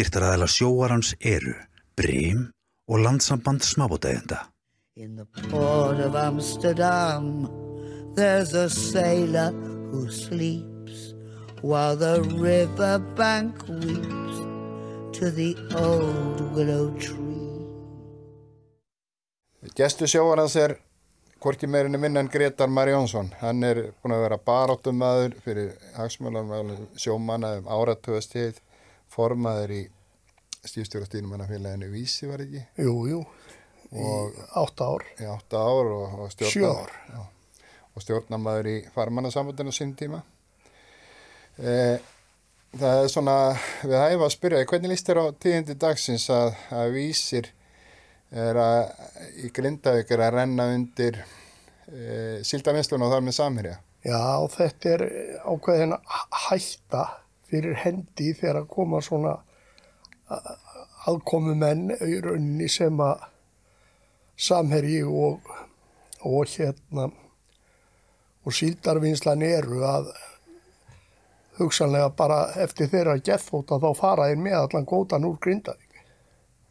styrtaræðala sjóarans eru Brím og landsamband smábótaegenda. In the port of Amsterdam There's a sailor who sleeps While the riverbank weeps To the old willow tree Gestu sjóarans er hvorki meirinu minna en Gretar Mari Jónsson. Hann er búin að vera baróttumæður fyrir hagsmjölan sjómanna um áratöðastíð, formaður í stífstjórastýnum hann að félaginu Vísi var ekki? Jú, jú, í átta ár. í átta ár og, og Sjö stjórna ár. Og stjórnamaður í farmannasambandinu sín tíma e, það er svona við hæfa að spyrja, hvernig líst þér á tíðindi dagsins að, að vísir er að í Grindavík er að renna undir e, síldavinslun og þar með samherja Já, þetta er ákveðin hætta fyrir hendi þegar að koma svona aðkomu menn í rauninni sem að samherji og, og hérna og síldarvinnslan eru að hugsanlega bara eftir þeirra gethóta þá fara þeir með allan gótan úr Grindavík.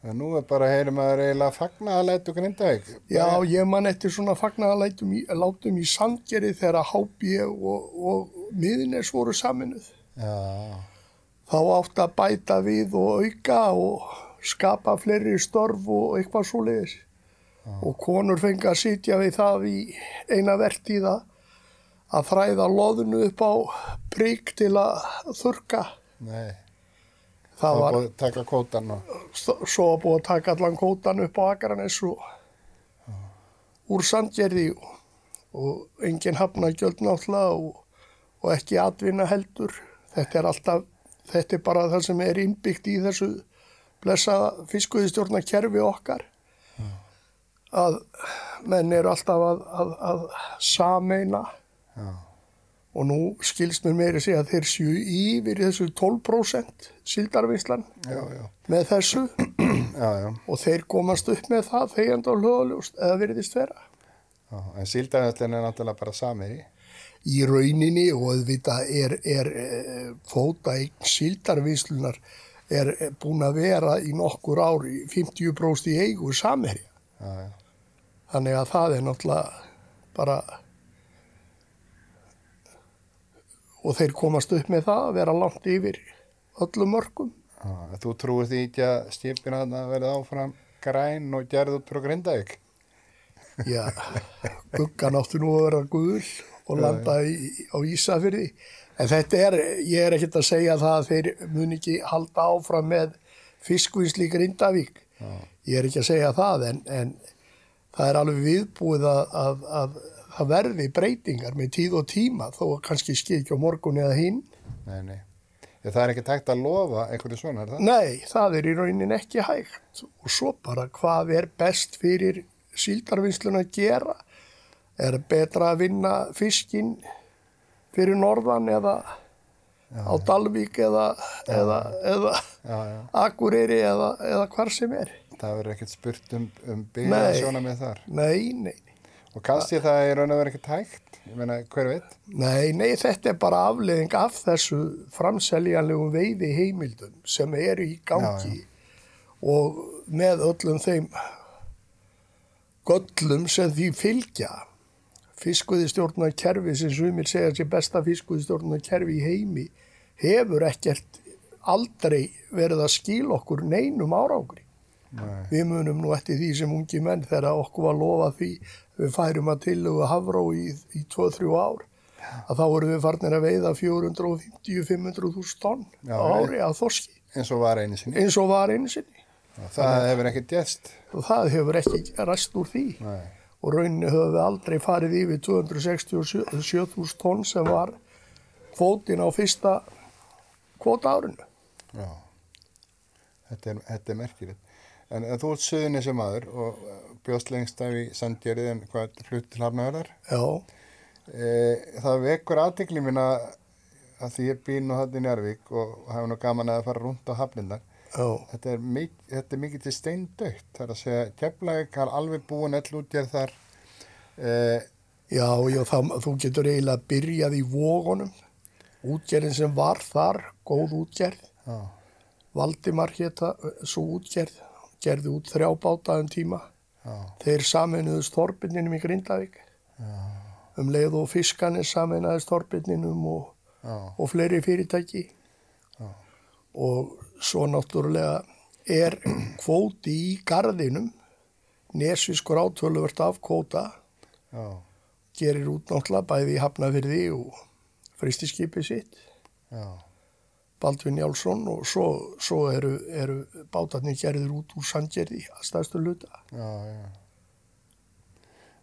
en nú er bara heyrum að eiginlega fagna að leita Grindavík Já, ég man eftir svona fagnaðalætum í, í sandgeri þegar HB og, og miðinnes voru saminuð. Já, Þá átt að bæta við og auka og skapa fleiri störf og eitthvað svo leiðis. Og konur fengi að sitja við það í eina vertíða að þræða loðinu upp á prík til að þurka. nei Það var var að taka kótan og svo að búið að taka allan kótan upp á Akranes og úr Sandgerði og, og engin hafnagjöld náttúrulega og, og ekki atvinna heldur. Þetta er alltaf, þetta er bara það sem er innbyggt í þessu blessaða fiskuðistjórna kerfi okkar. Að menn eru alltaf að, að, að sameina já, og nú skilst mér meiri segja að þeir séu yfir þessu 12% síldarvinslan já, já, með þessu já, já. og þeir komast upp með það þegjandi á hljóðaljúst eða virðist vera. Já, en síldavinslun er náttúrulega bara samherji Í rauninni og auðvitað er, er e, fóta einn síldarvinslunar er eh, búin að vera í nokkur ári 50% í eigu samherja. já, já. Þannig að það er náttúrulega bara og þeir komast upp með það að vera langt yfir öllum mörgum. Já, þú trúir því ekki að skipin að verða áfram græn og gerð út frá Grindavík? Já, guggan áttu nú að vera gul og landa í, á Ísafyrði. En þetta er, ég er ekkert að segja það að þeir mun ekki halda áfram með fiskvinnsli í Grindavík. Ég er ekki að segja það en, en það er alveg viðbúið að, að, að verði breytingar með tíð og tíma þó kannski á morgun eða hinn. Nei, nei. Ég, það er ekki tægt að lofa einhverju svona, er það? Nei, það er í raunin ekki hægt og svo bara hvað er best fyrir síldarvinnslun að gera er betra að vinna fiskinn fyrir norðan eða á Dalvík eða, eða, eða Já, já. Akureyri eða, eða hvar sem er. Það verður ekkert spurt um, um Nei. byggja svona með þar. Nei, nei, Og kannski það er raun og verið ekkert hægt. Ég meina, hver veit? nei, nei, þetta er bara afleðing af þessu framseljanlegum veiði heimildum sem eru í gangi og með öllum þeim göllum sem því fylgja fiskuðistjórnar kerfi sem sumir segja sér besta fiskuðistjórnar kerfi í heimi hefur ekkert aldrei verið að skila okkur neinum árangri. Nei. Við munum nú eftir því sem ungi menn þegar okkur var lofa því við færum að til og hafró í, í 2-3 ár að þá vorum við farnir að veiða 450-500 þúsund tonn á ári að þorski Eins og var einu sinni. eins og var einu sinni Það hefur ekkert gæst. og það hefur ekki ræst úr því Nei. Og rauninni höfum við aldrei farið yfir 267.000 tonn sem var kvótin á fyrsta kvóta árinu. Já. Þetta er, þetta er merkilegt. En, þú ert suðinni sem maður og bjóst lengst af í Sandgerði en hvað er hlut til hafnaverðar? Já, E, það vekur aðtekli mín að því ég býn nú þarna í Njarvík og hafa nú gaman að fara rúnt á hafnindar. Já, Þetta er, er mikið til steindautt. Það er að segja, Keflavík har alveg búin all útgerð þar. E, já, já það, þú getur eiginlega byrjað í vógunum. Útgerðin sem var þar, góð útgerð, já, Valdimar hétta svo útgerð, gerði út þrjá báta um tíma. Já, Þeir saminuðust Þorbinninum í Grindavík. Um leið og fiskanir saminuðust Þorbinninum og, og fleiri fyrirtæki. Og svo náttúrulega er kvóti í garðinum, nesviskur átöluvert af kvóta, já, gerir út náttúrulega bæði Hafnafyrði og fristiskipið sitt. já, Baldvin Jálsson og svo, svo eru, eru bátarnir gerðir út úr Sandgerði að staðstu luta. já, já.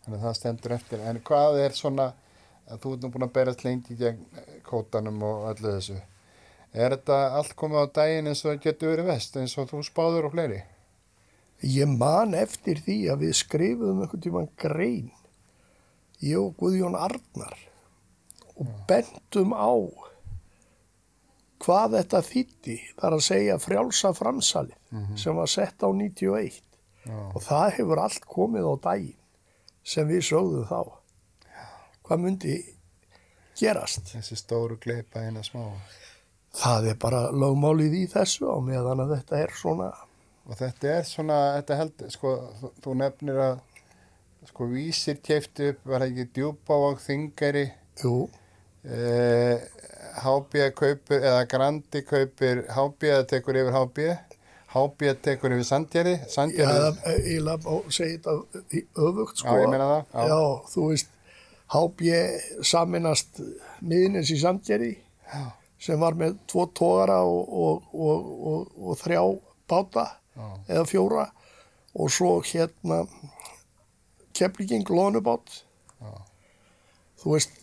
Þannig að það stendur eftir. En hvað er svona, að þú ert nú búin að berast lengi gegn kótanum og öllu þessu. Er þetta allt komið á daginn eins og getur verið vest, eins og þú spáður og fleiri? Ég man eftir því að við skrifuðum einhvern tíman grein, ég og Guðjón Arnar og bentum á hvað þetta þýtti, þar að segja frjálsa framsalið sem var sett á 91 Já, og það hefur allt komið á daginn sem við sögðum þá. Hvað myndi gerast? þessi stóru gleipa eina smá. Það er bara lögmálið í þessu á meðan að þetta er svona, Og þetta er svona, þetta held, sko, þú, nefnir að, sko, vísir kefti upp, var það ekki djúbá og þingari, jú, eh, HB kaupir, eða Grandi kaupir HB eða tekur yfir HB, HB tekur yfir Sandjari, Já, Sandjari, ég laf á segja þetta í öfugt sko. Já, já. Já, þú veist, HB saminast miðnins í Sandgerði sem var með tvo tógara og, og, og, og, þrjá báta Já. eða fjóra og svo hérna keflíking lónubát. Þú veist,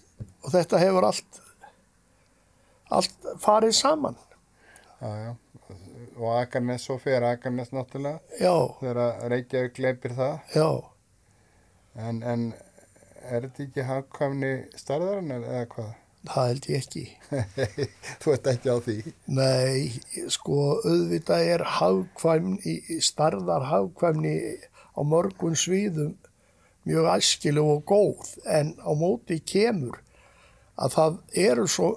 og þetta hefur allt, allt farið saman. já, já, og Akarnes svo fyrir Akarnes náttúrulega, Já, þegar Reykjavík leipir það, en, en er þetta ekki hagkvæmni starðarinnar eða hvað? Það held ég ekki. þú ert ekki á því. Nei, sko, auðvitað er hagkvæmni, starðar hagkvæmni á mörgun sviðum mjög æskileg og góð en á móti kemur að það eru svo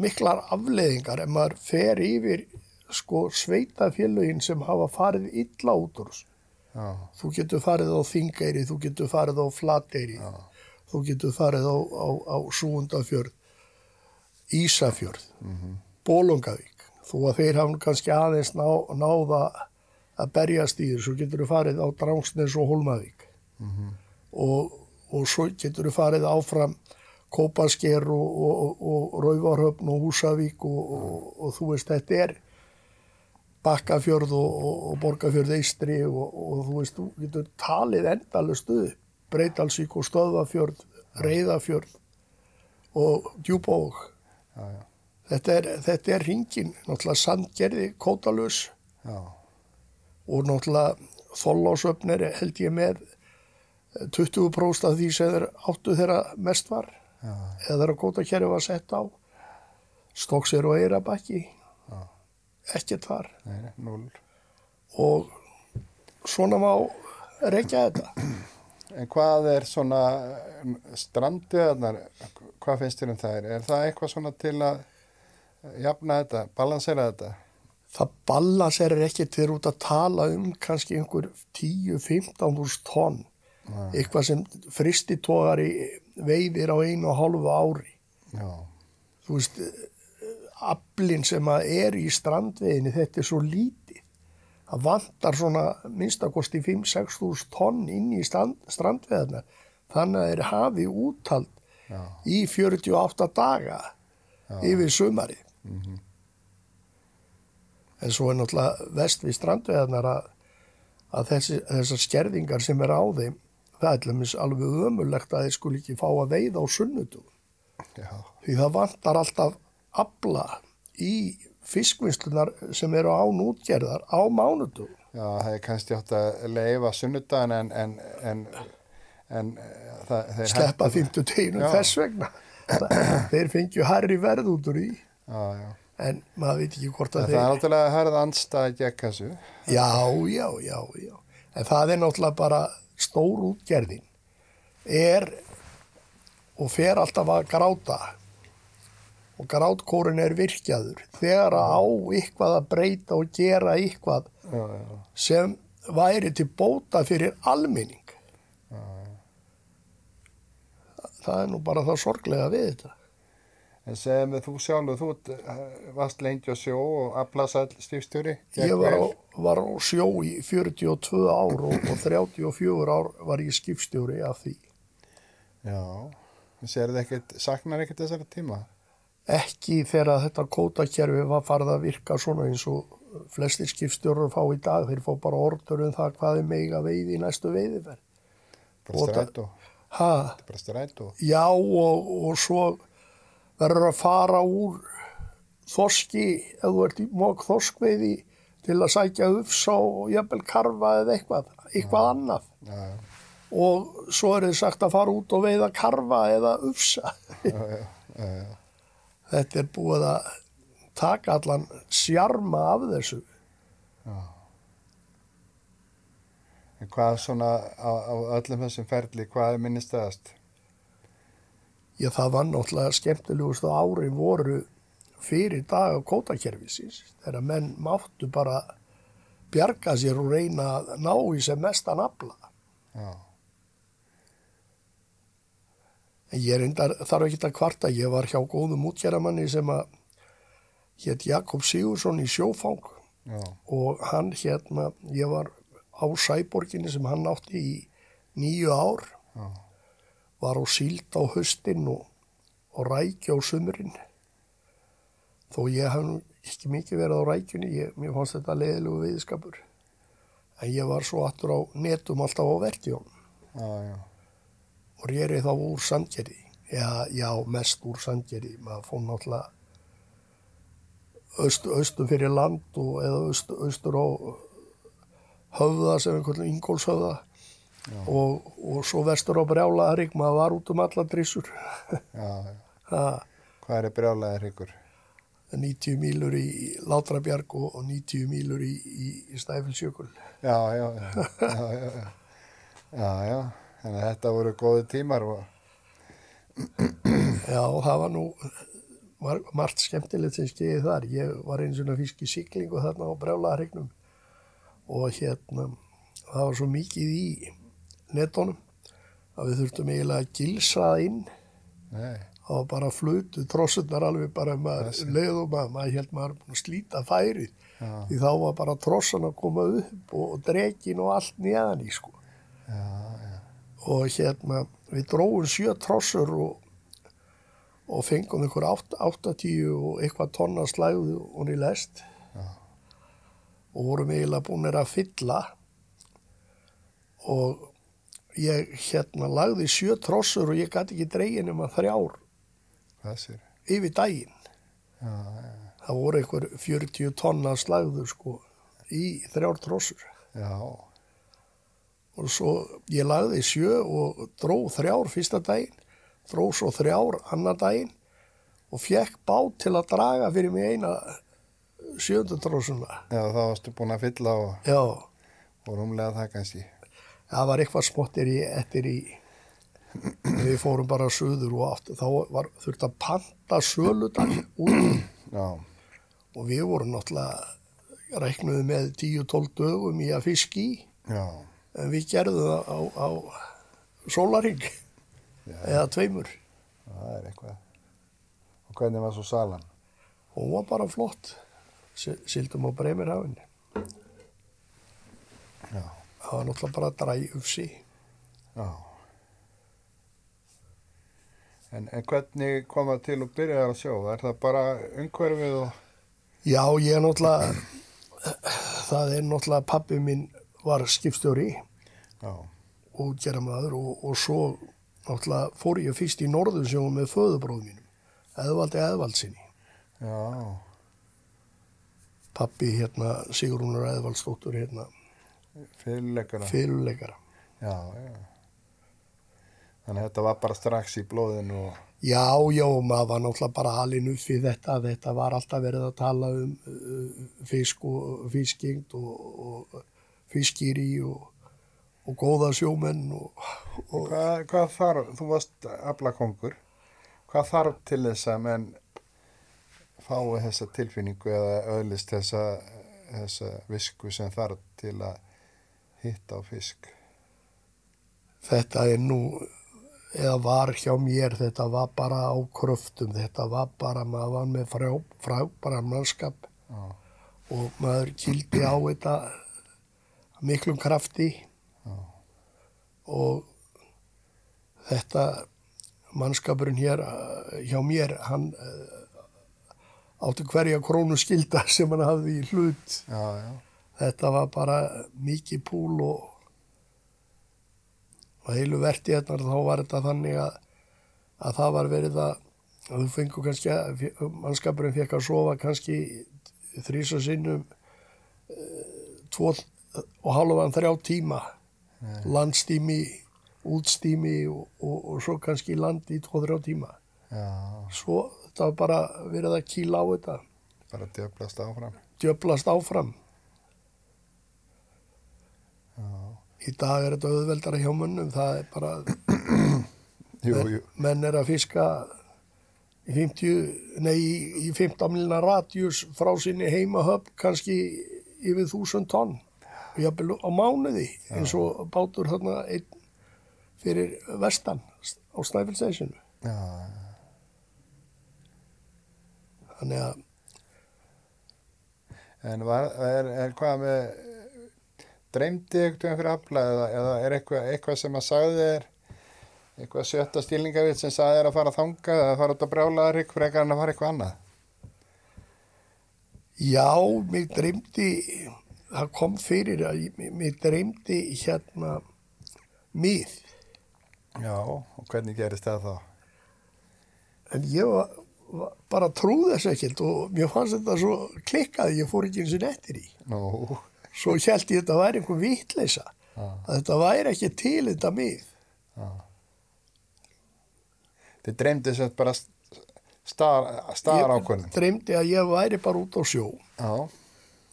miklar afleðingar ef maður fer yfir sko sveitafélögin sem hafa farið illa út úr þessu. Já, Þú getur farið á Þingeyri, þú getur farið á Flateyri, þú getur farið á, á, á Súundafjörð, Ísafjörð, Bólungavík. Þú að þeir hafa nú kannski aðeins ná, náða að berjast í þessu, getur þú farið á Drángsnes og Holmavík. Og, og svo getur þú farið áfram Kópasker og, og, og, Rauvarhöfn og Húsavík og, þú veist, þetta er Bakkafjörð og, Borgafjörð Eistri og, þú veist, þú getur talið endalust upp, Breitalsvík og Stöðvafjörð, Reyðafjörð og Djúbók. Já, Þetta er, þetta er ringin, náttúrulega sandgerði, kótalus. Og náttúrulega þollásöfnir held ég með 20% af því sem þeir áttu þeirra mest var. Já, eða þeirra kótakerfi var sett á. Stokksir og Eirabakki, ekkert þar. nei, og svona má reykja þetta. En hvað er svona strandiðarnar, hvað finnst þér um það? Er það eitthvað svona til að jafna þetta, balansera þetta? Það balanserir ekki til út að tala um kannski einhver 10-15 úrst tonn. Eitthvað sem fristitógari veiðir á einu og hálfu ári. Já, Þú veist, aflinn sem að er í strandveiðinni, þetta er svo lítið. Það vantar svona minnstakosti 5-6 úrst tonn inn í strand, strandveiðina. Þannig að þeir hafi úttald já, í 48 daga yfir sumarið. En svo er náttúrulega vest við strandveðarnar að, að þessi, þessar skerðingar sem er á þeim, það er dæmis alveg ömulegt að þeir skuli ekki fá að veiða á sunnudum. já, Því það vantar alltaf abla í fiskvinnslunar sem eru án útgerðar á mánudum. já, það er kannski átt að leifa sunnudagan en, en, en, en eh, það, þeir Sleppa 50 teginum þess vegna. þeir fengju herri verð út úr því. Já, já. En maður veit ekki hvort að það þeir... er náttúrulega hærð andstæð gegn þessu. Já, já, já, já. En það er náttúrulega bara stór útgerðin. Er og fer alltaf að gráta og grátkórin er virkjaður þegar að á eitthvað að breyta og gera eitthvað Já, já, sem væri til bóta fyrir almenning. Það er nú bara það sorglega við þetta. En mig þú sjálfur, þú eh, varst lengi á sjó og aflasall stífstjóri? Ég var á, var á sjó í 42 ár og, og 34 ár var ég skipstjóri af því. Já, en segðu ekkert, saknar ekkert þessara tíma? Ekki þegar þetta kótakerfi var farið að virka svona eins og flestir skipstjórar fá í dag. Þeir fá bara orður um það hvað er meiga veiði í næstu veiðiferð. Bara strætó. já og, og svo verður að fara úr þoski, ef þú ert í mók þoskveiði til að sækja ufsa og jafnvel karfa eða eitthvað, eitthvað annað. Já, já, og svo er þið sagt að fara út og veiða karfa eða ufsa. já, já, já. Þetta er búið að taka allan sjarma af þessu. En hvað svona á, á öllum þessum ferli, hvað er minnistæðast? Já, það var náttúrulega skemmtilegustu ári voru fyrir dag á kótakerfisins þegar menn máttu bara bjarga sér og reyna að ná í sem mestan afla. Já, En ég reyndar, þarf ekki að kvarta, ég var hjá góðum útgerramanni sem að hétt Jakob Sigursson í sjófang. Já, og hann hérna, ég var á Sæborginni sem hann átti í nýju ár, já, var á síld á höstin og, og rækja á sumurinn. Þó ég hef nú ekki mikið verið á rækjunni, ég, mér fannst þetta leiðilegu viðskapur. En ég var svo aftur á netum alltaf á verkjón já, já, og rýri þá úr sandgerði. Já, já, mest úr sandgerði. Maður fór náttúrulega austur, austur fyrir land og eða austur, austur á höfða sem einhvern veginn ingólshöfða og, og svo vestur á brjálaðarík. Maður var út um alla drissur. Hvað er brjálæðir ykkur? 90 mílur í Látrabjarg og 90 mílur í, í, í Stæfilsjökul. Já, já, já, já, já, já, já, já, þannig að þetta voru góði tímar og, Já, það var nú mar margt skemmtilegt sem skeiði þar. Ég var eins og fisk í siglingu þarna á brjálaðaregnum og hérna, það var svo mikið í netónum að við þurftum eiginlega að gilsa inn. nei, var bara flutu, trossurnar alveg bara maður leiðum að maður held maður búin að slíta færið. Já. Því þá var bara trossan að koma upp og, og drekin og allt nýðan í sko. já, já, og hérna við dróðum sjö trossur og, og fengum átt- 80 og eitthvað tonna slæðu og niður lest. Já. og vorum eiginlega búinir að fylla. Og ég hérna lagði sjö trossur og ég gæti ekki dregin um að þrjár yfir daginn. Já, já, það voru einhver 40 tonna slæðu sko í þrjár trossur. Já, og svo ég lagði sjö og dró þrjár fyrsta daginn, dró svo þrjár annar daginn og fekk bát til að draga fyrir mig eina sjöndutrósuna. já, þá varstu búin að fylla og, og rúmlega það kannski. það var eitthvað smottir í eftir í, við fórum bara söður og átt, þá var þurft að panta söludag út. Já, og við vorum náttúrulega reiknuði með 10-12 dögum í að fiski í, já, en við gerðum það á, á sólaring eða tveimur. það er eitthvað. Og hvernig var svo salan? Hún var bara flott. Si- Sildum á Bremirhafinu. Já, Það var náttúrulega bara dræufsi. já. En, en hvernig kom það til að byrja að sjó? Er það bara umhverfið og... Já, ég er náttúrulega, það er náttúrulega pappi minn var skipstjóri Já, og gera maður og, og svo náttúrulega fór ég fyrst í Norðursjónum með föðubróðum mínum, Eðvaldi Eðvaldsinni. já, Pappi hérna, Sigrúnar Eðvaldsdóttur hérna, fyrirleikara. fyrirleikara. Já, já. Þannig að þetta var bara strax í blóðinu og... Já, já, maður var náttúrulega bara alin upp við þetta, þetta var alltaf verið að tala um uh, fisk og fiskingt og, og fiskýri og, og góða sjómenn og, og Hvað, hvað þarf, þú varst aflakongur, hvað þarf til þess að menn fái þessa tilfinningu eða öðlist þessa, þessa visku sem þarf til að hitta á fisk. Þetta er nú, eða var hjá mér, þetta var bara á kröftum, þetta var bara, maður var með frá, frábæra mannskap Já, og maður kildi á þetta miklum krafti já, og þetta mannskapurinn hér eh, hjá mér, hann eh, átti hverja krónu skilda sem hann hafði í hlut. já, já, Þetta var bara mikið púl og, og heilu verti hérna þá var þetta þannig að, að það var verið að, að þú fengur kannski mannskapurinn fekk að sofa kannski þrísa sinnum e, tvo og halvan þrjá tíma landstími, útstími og, og, og svo kannski land í tvo þrjá tíma. já, Svo þetta var bara verið að kýla á þetta, bara djöflast áfram. djöblast áfram. Já, Í dag er þetta auðveldara hjá mönnum, það er bara, jú, jú, menn er að fiska í 50, nei, í- í 15 milina radjus frá sinni heimahöfn kannski yfir 1000 tonn og jafnvel á mánuði eins og bátur þarna einn fyrir vestan á Snæfellsæsinu. já, Þannig að en var, er, er hvað með, dreymdi eitthvað fyrir afla eða, eða er eitthvað, eitthvað sem að sagði þér, eitthvað sjötta stílingavitt sem sagði þér að fara að þanga eða að fara út að brjálaðar ykkur frekar en að fara eitthvað annað? já, mig dreymdi, það kom fyrir að ég- mig dreymdi hérna mið. Já, og hvernig gerist það þá? En ég var, var, bara trúði þess ekkert og mér fannst þetta svo klikkað, ég fór ekki eins og nettir í. Nú, Svo held ég þetta væri einhver vitleysa, Já. að þetta væri ekki til þetta mið. þið dreymdi sem sagt bara star, staðar Ég ákvörðum. dreymdi að ég væri bara út á sjó Já,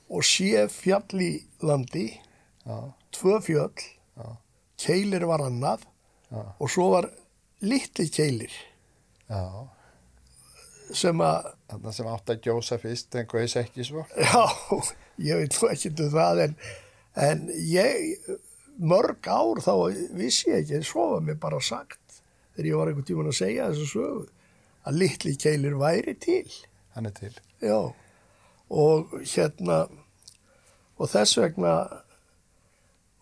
og sé fjall í landi, já, tvö fjöll, Já. keilir var annað já, og svo var litli keilir sem að, Þarna sem átt að gjósa fyrst, en er ekki svo? já, ég veit þú ekki um það en, en ég, mörg ár þá vissi ég ekki, svo var mér bara sagt þegar ég var einhvern tíman að segja þessu sögu að litli keilir væri til. Hann er til. Já, og hérna, og þess vegna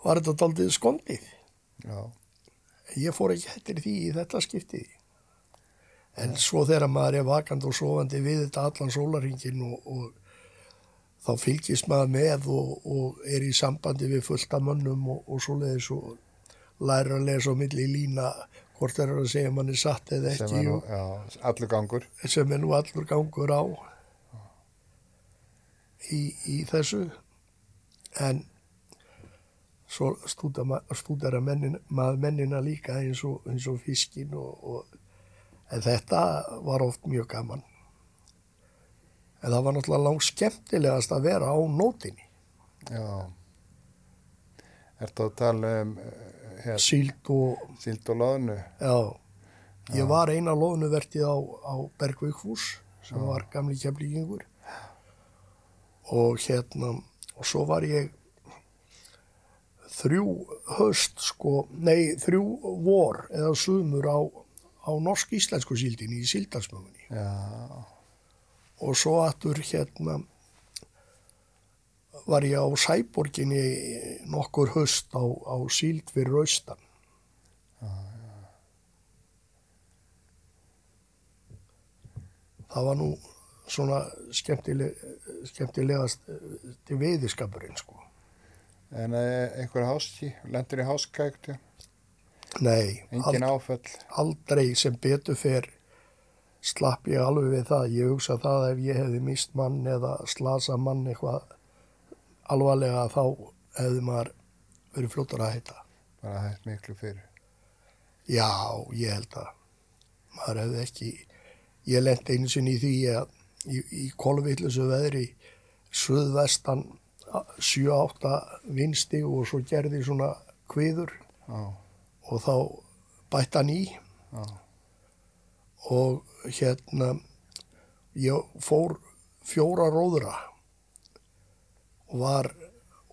var þetta daldið skondið. Ég fór ekki hættir því í þetta skiptið. En svo þegar maður er vakandi og sofandi við þetta allan sólaringin og, og þá fylgist maður með og, og er í sambandi við fullta mönnum og, og svoleiðis og læra að lesa á milli lína hvort þeir eru að segja manni satt eða sem ekki er nú, já, allur gangur. sem er nú allur gangur á í, í þessu. En svo stúdera, stúdera mennin, maður mennina líka eins og, eins og fiskin og, og, en þetta var oft mjög gaman. En það var náttúrulega langt skemmtilegast að vera á nótinni. Já. Ertu að tala um eh, hér, síld og síld og loðnu? já, ég var eina loðnuvertið á, á Bergvíkfús sem var gamli keflíkingur og hérna og svo var ég þrjú höst sko, nei þrjú vor eða sumur á, á norsk-íslensku síldinni í síldarsmögunni. Já, og svo aftur hérna var ég á Sæborginni nokkur höst á, á síld fyrir austan. Það var nú svona skemmtileg, skemmtilegast eh, til veiðiskapurinn sko en eh, einhver háski, lendur í háskækt, nei, engin áföll. aldrei sem betur fer slapp ég alveg við það. Ég hugsa það að ef ég hefði mist mann eða slasa mann eitthvað alvarlega þá hefði maður verið fljóttur að heita. Bara hægt miklu fyrir. Já, ég held að maður hefði ekki, ég lendi einu sinni í því að í, í kolvillusu veðri suðvestan 7-8 vinsti og svo gerði svona kviður Já, og þá bætt hann í. Já, og hérna ég fór fjóra róðra og var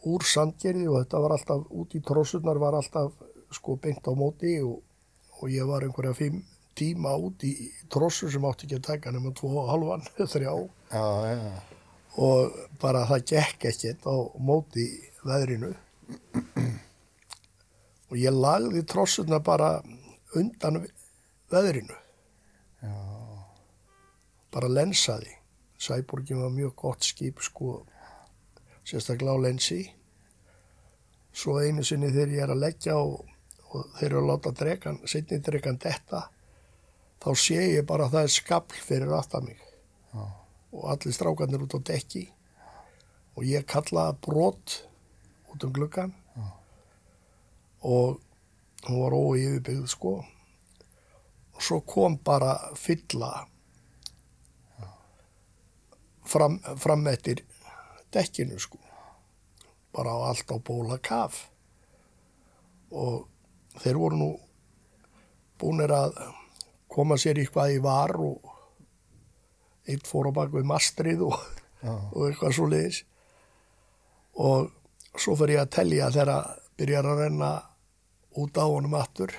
úr sandgerði og þetta var alltaf út í trósunar var alltaf sko beint á móti og, og ég var einhverja fimm tíma út í trósu sem átti ekki að taka nema tvo og halvan, þrjá. Já, já, og bara það gekk ekkert á móti veðrinu. Og ég lagði trossuna bara undan veðrinu. Já, bara lensaði. Sæborgin var mjög gott skip sko. Sérstaklega á lensi. Svo einu sinni þegar ég er að leggja og, og þeir eru að láta drekan, setni drekan detta þá sé ég bara að það er skabl fyrir aftan mig. Já. og allir strákarnir út á dekki. Og ég kalla það brot út um gluggan og hún var óyfirbyggð sko. Og svo kom bara fylla fram, fram eftir dekkinu sko. Bara á allt á bóla kaf. Og þeir voru nú búinir að koma sér eitthvað í var og eitt fór á bak við mastrið og, og eitthvað svo leiðis og svo fyrir ég að telja þegar byrjar að renna út á honum aftur.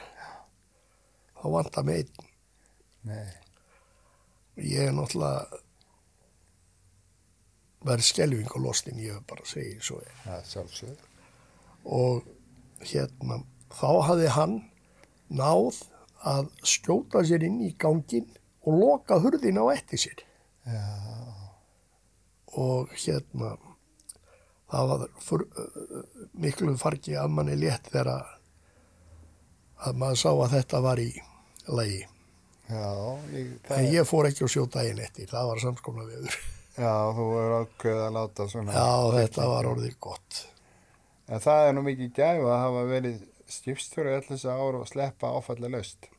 Þá vantar mig einn. Nei, ég er náttúrulega verið skelving og lostin ég hef bara segið svo sjálfsög. og hérna þá hafði hann náð að skjóta sér inn í gangin og loka hurðin á eftir sér Já, og hérna það var fyr, miklu fargi að manni létt þegar að maður sá að þetta var í lagi. já, ég, En ég fór ekki að sjó daginn eftir, það var samskona viður. já, þú er ákveð að láta svona. Já, þetta var orðið gott. En það er nú mikið gæfa að hafa verið skipstjóri öll þessi ár og sleppa áfalla laust.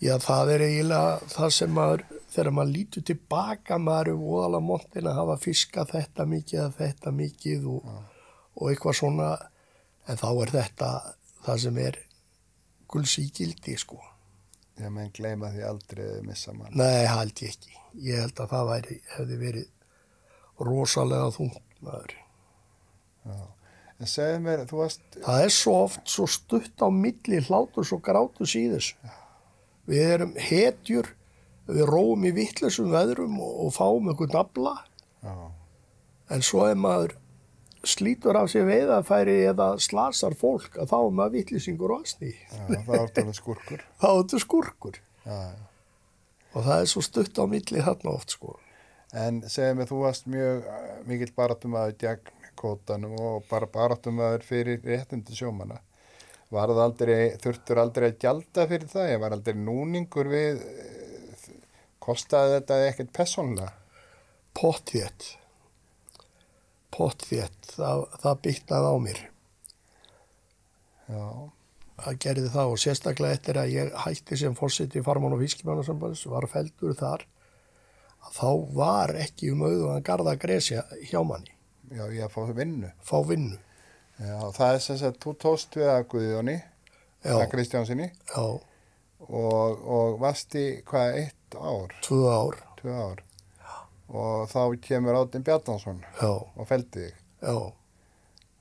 Já, það er eiginlega það sem maður, þegar maður lítur tilbaka, maður er voðalega montin að hafa fiskað þetta mikið eða þetta mikið og, og eitthvað svona, en þá er þetta það sem er gulsíkildi, sko. Já, menn gleyma því aldrei missa mann. Nei, held ég ekki. Ég held að það væri, hefði verið rosalega þungt maður. En segðu mér, þú varst, Það er svo oft svo stutt á milli hlátus og grátus í þessu. Við erum hetjur, við róum í vittlisum veðrum og, og fáum einhvern nafla, já, en svo ef maður slítur af sér veiðafæri eða slasar fólk að þá er maður vittlisingur og asni. já, það var alveg skurkur. Er þetta skurkur. Já, já. Og það er svo stutt á milli þarna oft, sko. En segðu mér, þú varst mjög eh, mikill barátumæður gegn kótanum og bara barátumæður fyrir réttindi það aldrei, þurftur aldrei að gjalda fyrir það? Ég var aldrei núningur við, eh, kostaði þetta ekkert personlega? Pottþétt. Pottþétt. Það, það byggnaði á mér. Já, að gerði það og sérstaklega eftir að ég hætti sem fórseti farmann og fiskimannasambands var feldur þar að þá var ekki um auðvitað að garda gresja hjá manni, já, ég að fá vinnu. fá vinnu. Já, það er sem sagt, þú tóst við að Guðjóni, Já, að Kristjánsinni já, og, og varst í hvað, eitt ár, tvö ár, tvö ár og þá kemur Átinn Bjarnason já, og feldi þig. já.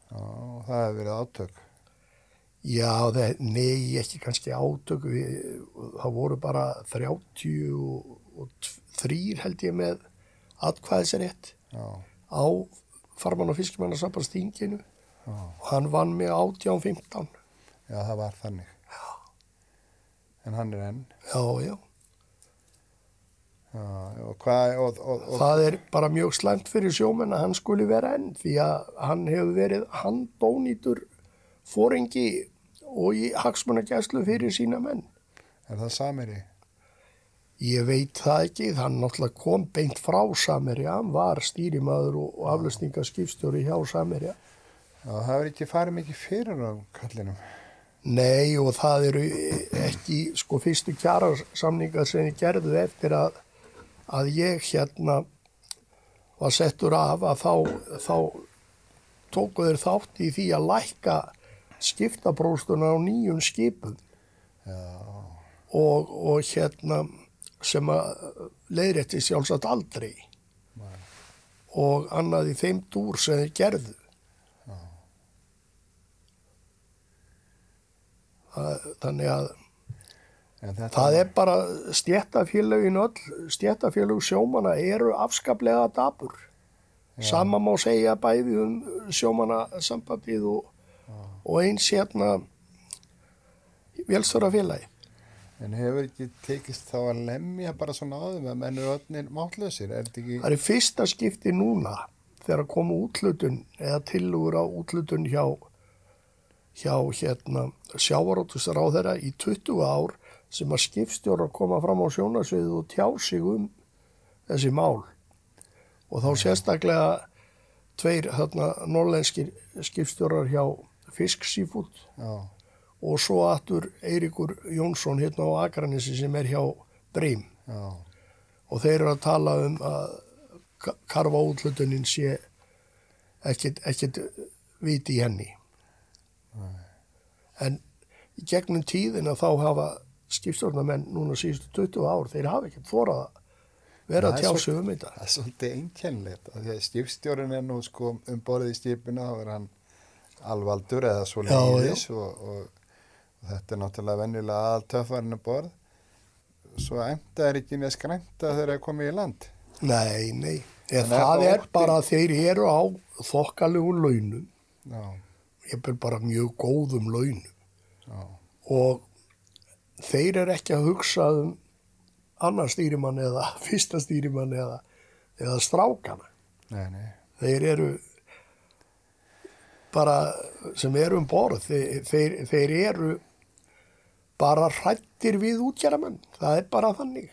Já, það hefur verið átök. Já, það, nei, ekki kannski átök, við, það voru bara 30 og, og tv- þrír held ég með atkvæðisrétt Já, á farmann og fiskimannasambandstinginu já, og hann vann mig 18-15. já, það var þannig. Já. En hann er enn. Já, já. Já, og hvað, og, og, Það er bara mjög slæmt fyrir sjómenn að hann skuli vera enn því að hann hefur verið handónýtur fóringi og í hagsmunagæslu fyrir sína menn. er það samiri? Ég veit það ekki, hann náttúrulega kom beint frá Samerja, hann var stýrimaður og, aflösningaskipstjóri hjá Samerja. Það hefur ekki farið mikið fyrir á kallinum. Nei og það eru ekki sko fyrstu kjarasamningar sem ég gerðu eftir að, að ég hérna var settur af að þá, þá tóku þeir þátt í því að lækka skiptabróstuna á nýjum skipum og, og hérna sem að leiðrétti sjálfsagt aldrei. Og annað í þeim dúr sem þeir gerðu. Það, þannig að þetta, það er bara stjættafélögin öll, stjættafélög sjómana eru afskaplega dabur sama má segja bæði um sjómanasambandið og, og eins hérna vélstörafélagi en hefur ekki tekist þá að lemja bara svona á þeim að menn eru öllnir máttlausir, er ekki, Það er fyrsta skipti núna þegar að koma útlutun eða tilugur á útlutun hjá, hjá hérna, sjávaróttustar á þeirra í 20 ár sem að skipstjórar koma fram á sjónasviðu og tjá sig um þessi mál. Og þá sérstaklega tveir þarna norlenskir skipstjórar hjá Fisk Seafood. Já, og svo aftur Eiríkur Jónsson hérna á Akranissi sem er hjá Breim. já, og þeir eru að tala um að ka- karfa útlutunin sé ekkit, ekkit viti í henni. En í gegnum tíðina þá hafa skipstjórnamenn núna síðustu 20 ár þeir hafa ekkert þórað að vera að Það tjá svo- sig um þetta. það er svolítið einkennlegt að því að skipstjórin er nú sko um borðið í skipinu, þá er hann alvaldur eða svo leiðis og, og þetta er náttúrulega venjulega aðal töffarinn um borð. Svo enda er ekki neð skrænta þegar er komið í land. Nei, nei, það það er ótti- bara að þeir eru á þokkalegu launum. Já, ég er bara mjög góðum launum. Já, og þeir eru ekki að hugsa um annar stýrimann eða fyrsta stýrimann eða, eða strákana. nei, nei, Þeir eru bara sem eru um borð, þeir, þeir, þeir eru bara hrættir við útgerðamenn. Það er bara þannig.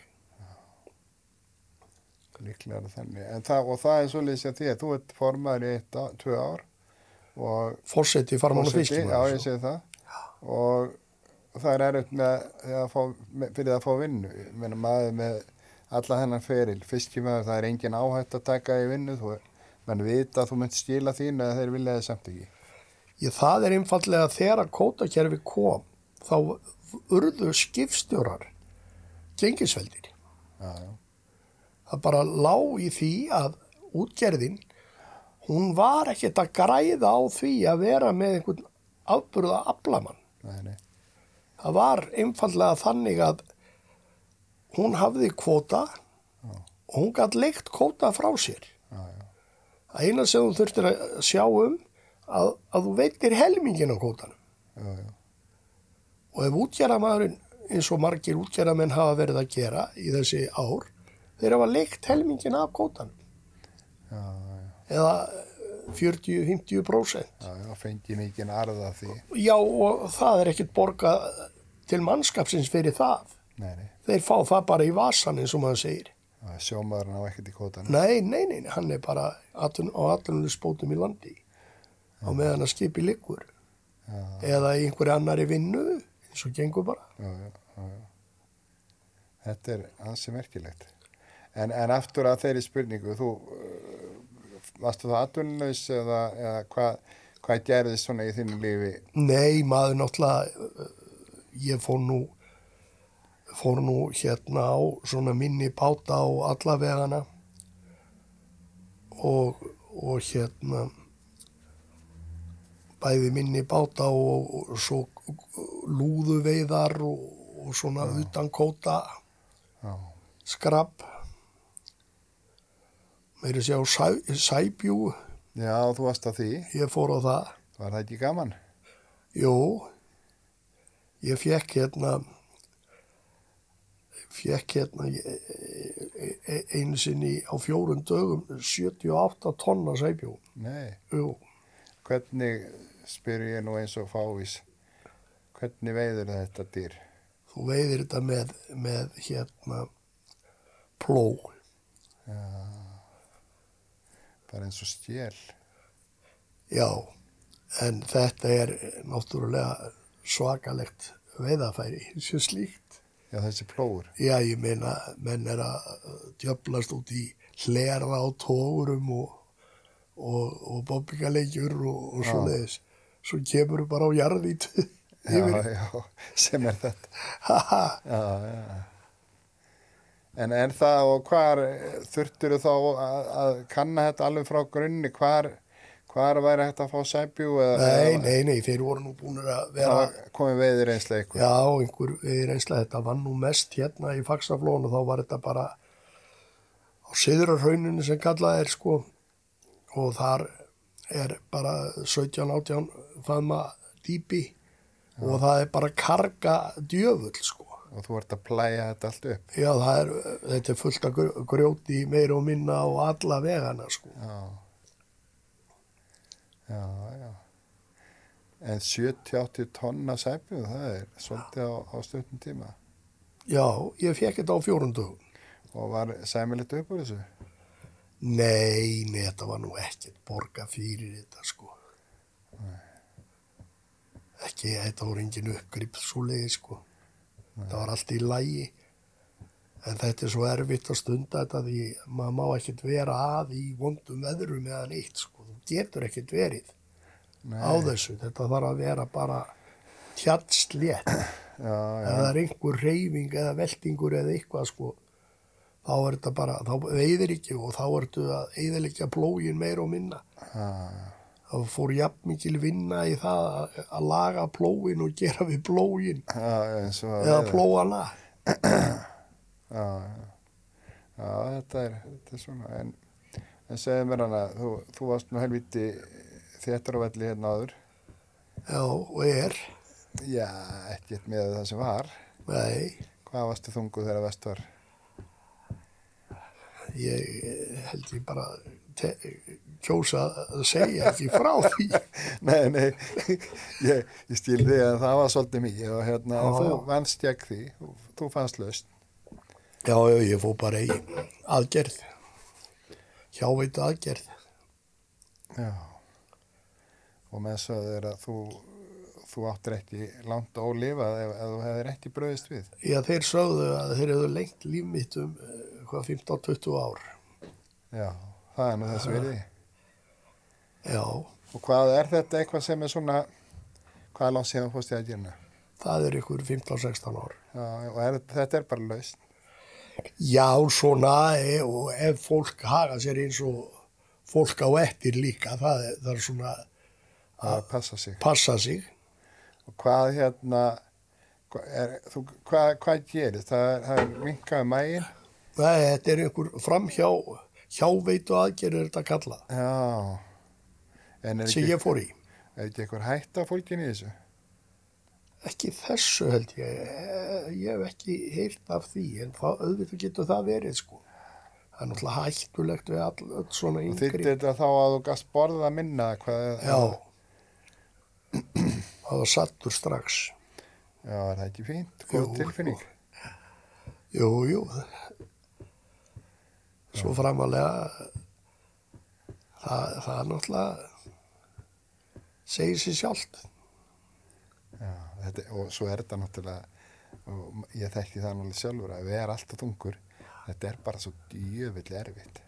líklega er þannig. Það, og það er svolítið sér því að þú ert formaður í eitt, tvö ár og Fórseti farmann og það. Og það er að með, fyrir að fá vinnu. Meina maður með alla hennar feril, fiskimæður, það er engin áhætt að taka í vinnu. Þú, menn vita að þú mynd skila þín eða þeir vilja það samt ekki. Ég, það er einfallega þegar að kótakerfi kom, þá urðu skipstjórar gengisveldir. Já, já, Það bara lá í því að útgerðin, hún var ekkert að græða á því að vera með einhvern afburða aflamann. nei, nei, Það var einfallega þannig að hún hafði kvóta og hún gætt leikt kvóta frá sér. já, já, Það eina sem þú þurftir að sjá um að, að þú veitir helmingin á kvótanum. Og ef útgerðamæðurinn eins og margir útgerðamenn hafa verið að gera í þessi ár, þeir hafa leikt helmingin af kvótanum. já, já, Eða 40-50 prósent. já, já, fengi mikið arða því. Já og það er ekkert borgað til mannskapsins fyrir það. Nei, nei, Þeir fá það bara í vasan eins og maður segir. sjómaðurinn á ekkert í kótanum. Nei, nei, nei, nei, hann er bara atun, á atvinnulisbótum í landi á meðan að skipi liggur Já, eða í einhverju annari vinnu eins og gengur bara. já, já. Þetta er ansi merkilegt. En, en aftur að þeirri spurningu, þú, uh, varstu það atvinnulegs eða, eða hvað, hvað gerðist svona í þínu lífi? Nei, maður náttúrulega, uh, ég fór nú, fór nú hérna á svona minni báta á allavegana og, og hérna bæði minni báta og, og svo lúðu veiðar og, og svona utan kóta Já, skrabb meiri sjá sæ, sæbjú. Já þú varst að því, ég fór á það. Var það ekki gaman? jú ég fekk hérna fekk hérna e- e- e- einu sinni á fjórun dögum 78 tonna sæbjú Nei, jú, hvernig, spyr ég nú eins og fávís, hvernig veiður þetta dýr? þú veiðir þetta með, með hérna pló Bara eins og stjél. já, en þetta er náttúrulega svakalegt veiðafæri sem slíkt Já, þessi plóur. Já, ég meina, menn er að djöflast út í hlera á tógurum og, og, og bobbingaleikjur og, og Já. svo leiðis. Svo kemur þú bara á jarðít Já, yfir. já, sem er þetta. Haha, Já, já. En er það og hvar þurftur þá að, að kanna þetta alveg frá grunni, hvar, hvar væri hægt að fá sæbjú Nei, nei, nei, þeir voru nú búin að vera, það komið veiðir einslega ykkur? já, einhver við reynsla, þetta var nú mest hérna í Faxaflónu, þá var þetta bara á Siðrarhauninu sem kallað er, sko, og þar er bara 17-18 faðma dýpi og það er bara karga djöfull, sko. Og þú ert að plæja þetta allt upp? Já, er, þetta er fullt gr- grjóti meira og minna og alla vegana, sko. Já. Já, já. En 70-80 tonna sæbjú, það er svolítið á, á stundum tíma. Já, ég fekk þetta á fjórundugum. Og var sæmilegt upp úr þessu? Nei, nei, þetta var nú ekkert borga fyrir þetta sko. Ekki, þetta voru engin uppgrip svo leiði sko. Það var allt í lægi. En þetta er svo erfitt að stunda þetta því maður má ekkert vera að í vondum veðrum eða neitt sko. Þú getur ekkert verið Nei. á þessu. Þetta þarf að vera bara tjallslétt. Já, já. Ef það er einhver reyfing eða veltingur eða eitthvað sko, þá er þetta bara, þá veiðir ekki og þá ertu að eðilegja plógin meira og minna. Já, Það fór jafn mikil vinna í það að, laga plógin og gera við plógin já, eða plóana. Já, já. Þetta er, þetta er svona, en, en segðu mér hana, þú, þú varst nú helviti þéttur á velli hérna áður. Já, og er, Já, ekkert með það sem var. nei, Hvað varstu þungu þegar vest var? ég eh, held ég bara kjósa að segja ekki frá því. nei, nei, ég, ég skil því að það var svolítið mikið og hérna, Já, þú vannst gegn því, þú, fannst laust. Já, já, ég fór bara í aðgerð, hjáveitu aðgerð. Já. Og með er að þú, þú áttir ekki langt að ólifað ef, ef þú hefðir ekki bröðist við. Já, þeir sögðu að þeir hefðu lengt líf mitt um eh, hvað 15-20 ár. Já, það er nú þessu virði. Já, Og hvað er þetta eitthvað sem er svona, hvað er langt síðan fórst ég að gera? það er ykkur 15-16 ár. Já, og er, þetta er bara laust. Já, svona, e, og ef fólk haga sér eins og fólk á eftir líka, það það er svona að passa sig. passa sig. Og hvað hérna, er, þú, hvað, hvað gerist? Það er, það er vinkaði mægin. Það, þetta er einhver framhjá, hjáveitu aðgerð er þetta kallað, Já. Er sem ekki, ég fór í. er ekki eitthvað hætta fólkin í þessu? Ekki þessu held ég, Eh, ég hef ekki heyrt af því, en það, auðvitað getur það verið sko. Það er náttúrulega hættulegt við all, öll svona Og yngri. þýtti þetta þá að þú gast borða minna hvað Já, það var sattur strax. Já, er það ekki fínt? Góð tilfinning? Jú, jú. Svo framalega, það, það er náttúrulega, segir sér sjálft. Já, þetta, og svo er þetta náttúrulega, og ég þekki það náttúrulega sjálfur að vera alltaf þungur, þetta er bara svo djöfill erfitt.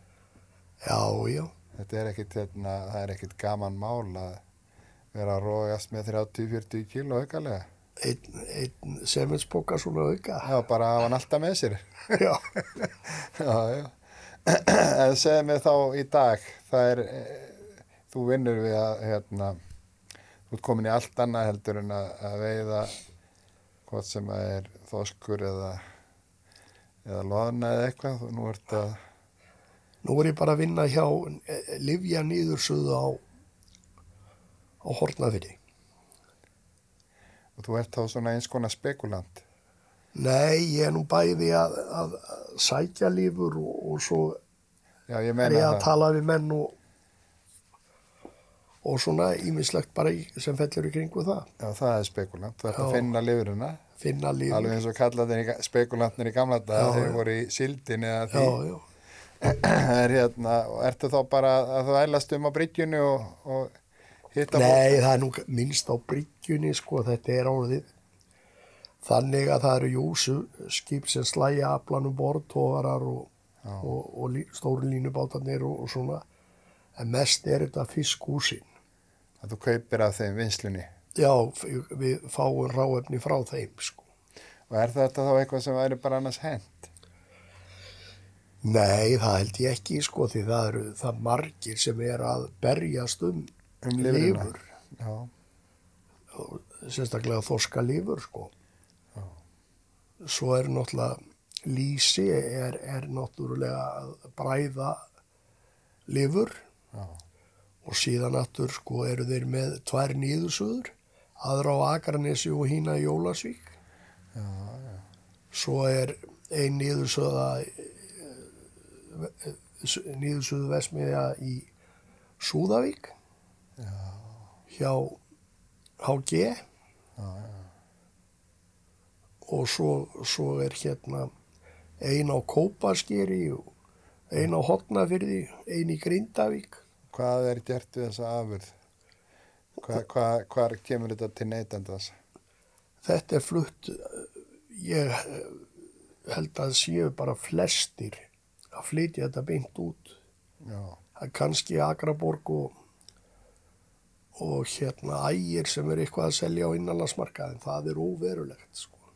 Já, já, Þetta er ekkit, hérna, það er ekkit gaman mál að vera að rógast með 30-40 kíló aukalega. einn ein semensboka svona auka. Já, bara hafa hann alltaf með sér. Já, Já, já. En segðu mig þá í dag, það er, eh, þú vinnur við að, hérna, ert komin í allt annað heldur en að, að veiða hvort sem það er þoskur eða, eða loðna eða eitthvað, þú nú ert að, nú er ég bara að vinna hjá Livja nýðursuðu á, á Hortnafyrði. og þú ert þá svona eins konar spekulant. Nei, ég er nú bæði að, að, að sækja lífur og, og svo Já, er ég að það. tala við menn og, og svona ímislegt bara sem fellur í kringu það. Já, það er spekulant. Þú ert að Já. finna lifurina, Finna lífur. alveg eins og ga- spekulantnir í gamla dag, Já, þeir já. voru í sildin eða Já, því. já. er hérna, og ertu þá bara að þú ælast um á bryggjunni og, og hitta Nei, það er nú minnst á bryggjunni, sko, þetta er orðið. Þannig að það eru júsu skip sem slæja aflanum borð, tógarar og, og, og stóru línubátarnir og, svona. En mest er þetta fiskhúsin. Að þú kaupir af þeim vinslunni. Já, við fáum ráefni frá þeim, sko. Og er þetta þá eitthvað sem væri bara annars hent? Nei, það held ég ekki sko því það eru það margir sem er að berjast um, Um lifur, Já, sérstaklega þorska lifur sko. Svo er náttúrulega lýsi er, er náttúrulega að bræða lifur já, og síðan aftur sko eru þeir með tvær nýðusöður, aðra á Akranesi og hína í Jólasvík. já, já. Svo er ein nýðusöða nýðusöðu vesmiðja í Súðavík hjá HG já, já. og svo, svo er hérna ein á Kópaskeri og ein á Hotnafyrði, ein í Grindavík. Hvað er gert við þessa afurð? Hva, hva, hvar kemur þetta til neytandans? Þetta er flutt, ég held að séu bara flestir að flytja þetta beint út. Já, Það er kannski Akraborg og, og hérna ægir sem er eitthvað að selja á innanlandsmarkaðin. Það er óverulegt, sko.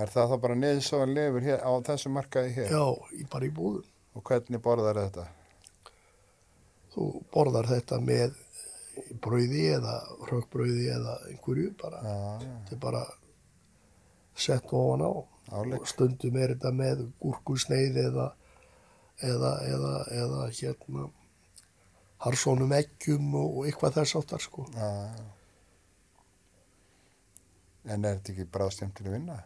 er það þá bara niðursóðan lifur hér, á þessu markaði hér? Já, bara í búðum. Og hvernig borðar þetta? Þú borðar þetta með brauði eða rökbrauði eða einhverju bara. Þetta er bara sett ofan á. Álegg. Og stundum er þetta með gúrkusneið eða, eða, eða, eða hérna harsónum eggjum og eitthvað þess áttar sko. já, já. En er þetta ekki bara skemmtileg vinna?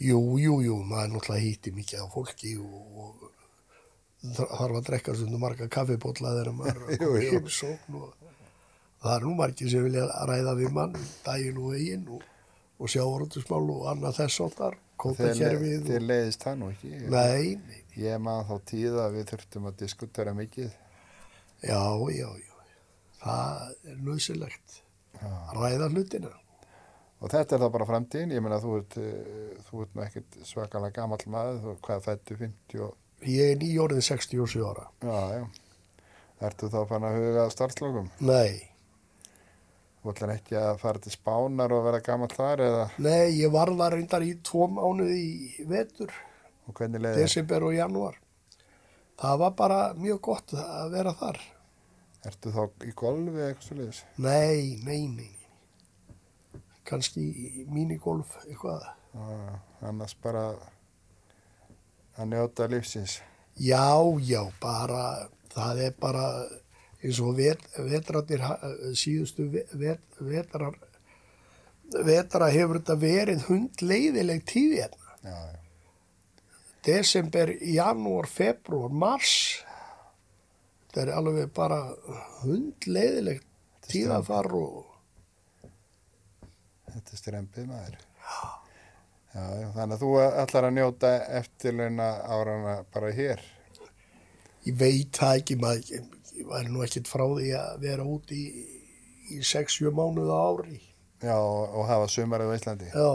Jú, jú, jú, maður náttúrulega hýtti mikið af fólki og, og þarf að drekka stundum marga kaffibólla þegar maður er að jú. heimsókn og það er nú margir sem vilja ræða við mann daginn og veginn og, og sjávarútusmál og annað þess áttar, kóta Þér, kerfið þér og... leiðist það nú ekki? Nei, Ég maður þá tíð að við þurftum að diskutera mikið. já, já, já, það er nöðsilegt að ræða hlutina. Og þetta er þá bara framtíðin, ég meina þú ert, eh, þú ert nú ekkert svakalega gamall maður, þú hvað fættu 50 og, Ég er nýjórið 67 ára. já, já. Ertu þá fann að huga að starfslókum? Nei, Þú ætlar ekki að fara til spánar og vera gamall þar eða, nei, ég var það reyndar í tvo mánuði í vetur. og hvernig leiðir? desember og januar. Það var bara mjög gott að vera þar. Ertu þá í golfi eitthvað svo leiðis? Nei, nei, nei. Kanski í minigolf eitthvað. Annars bara að njóta lífsins. Já, já, bara, það er bara eins og vet, vetrarnir, ha- síðustu ve- vet, vetrar, vetra hefur þetta verið hundleiðileg tíð hérna. Desember, janúar, februar, mars. Það er alveg bara hundleiðileg tíðafar og Þetta er strempið maður. Já, þannig að þú ætlar að njóta eftirleina árana bara hér. ég veit það ekki, maður, ég væri nú ekkert frá því að vera út í, í 6-7 mánuða ári. Já, og, hafa sumarið á Íslandi. Já,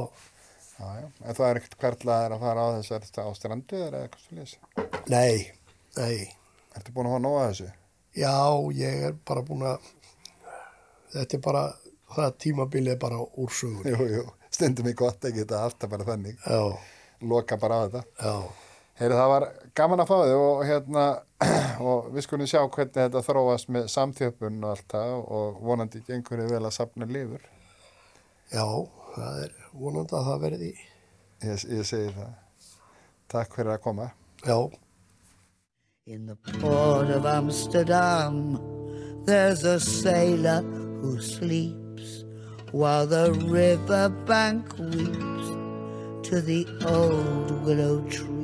Já, já. En það er ekkert hverlaðir að fara á þessar á strandu eða eitthvað svo leiðis. nei, nei. Ertu búin að hafa nóga þessu? Já, ég er bara búin að, þetta er bara, það tímabilið er bara úr sögunni. Jú, jú. Stundum í gott ekki þetta alltaf bara þannig. Já, Loka bara á þetta. Heyri, það var gaman að fá þig og, hérna, og við skulum sjá hvernig þetta þróast með samþjöpun og allt það og vonandi gengur þið vel að sapna lifur. já, það er vonandi að það verði, Ég, ég segi það. Takk fyrir að koma. já, In the port of Amsterdam, there's a sailor who sleeps while the riverbank weeps to the old willow tree.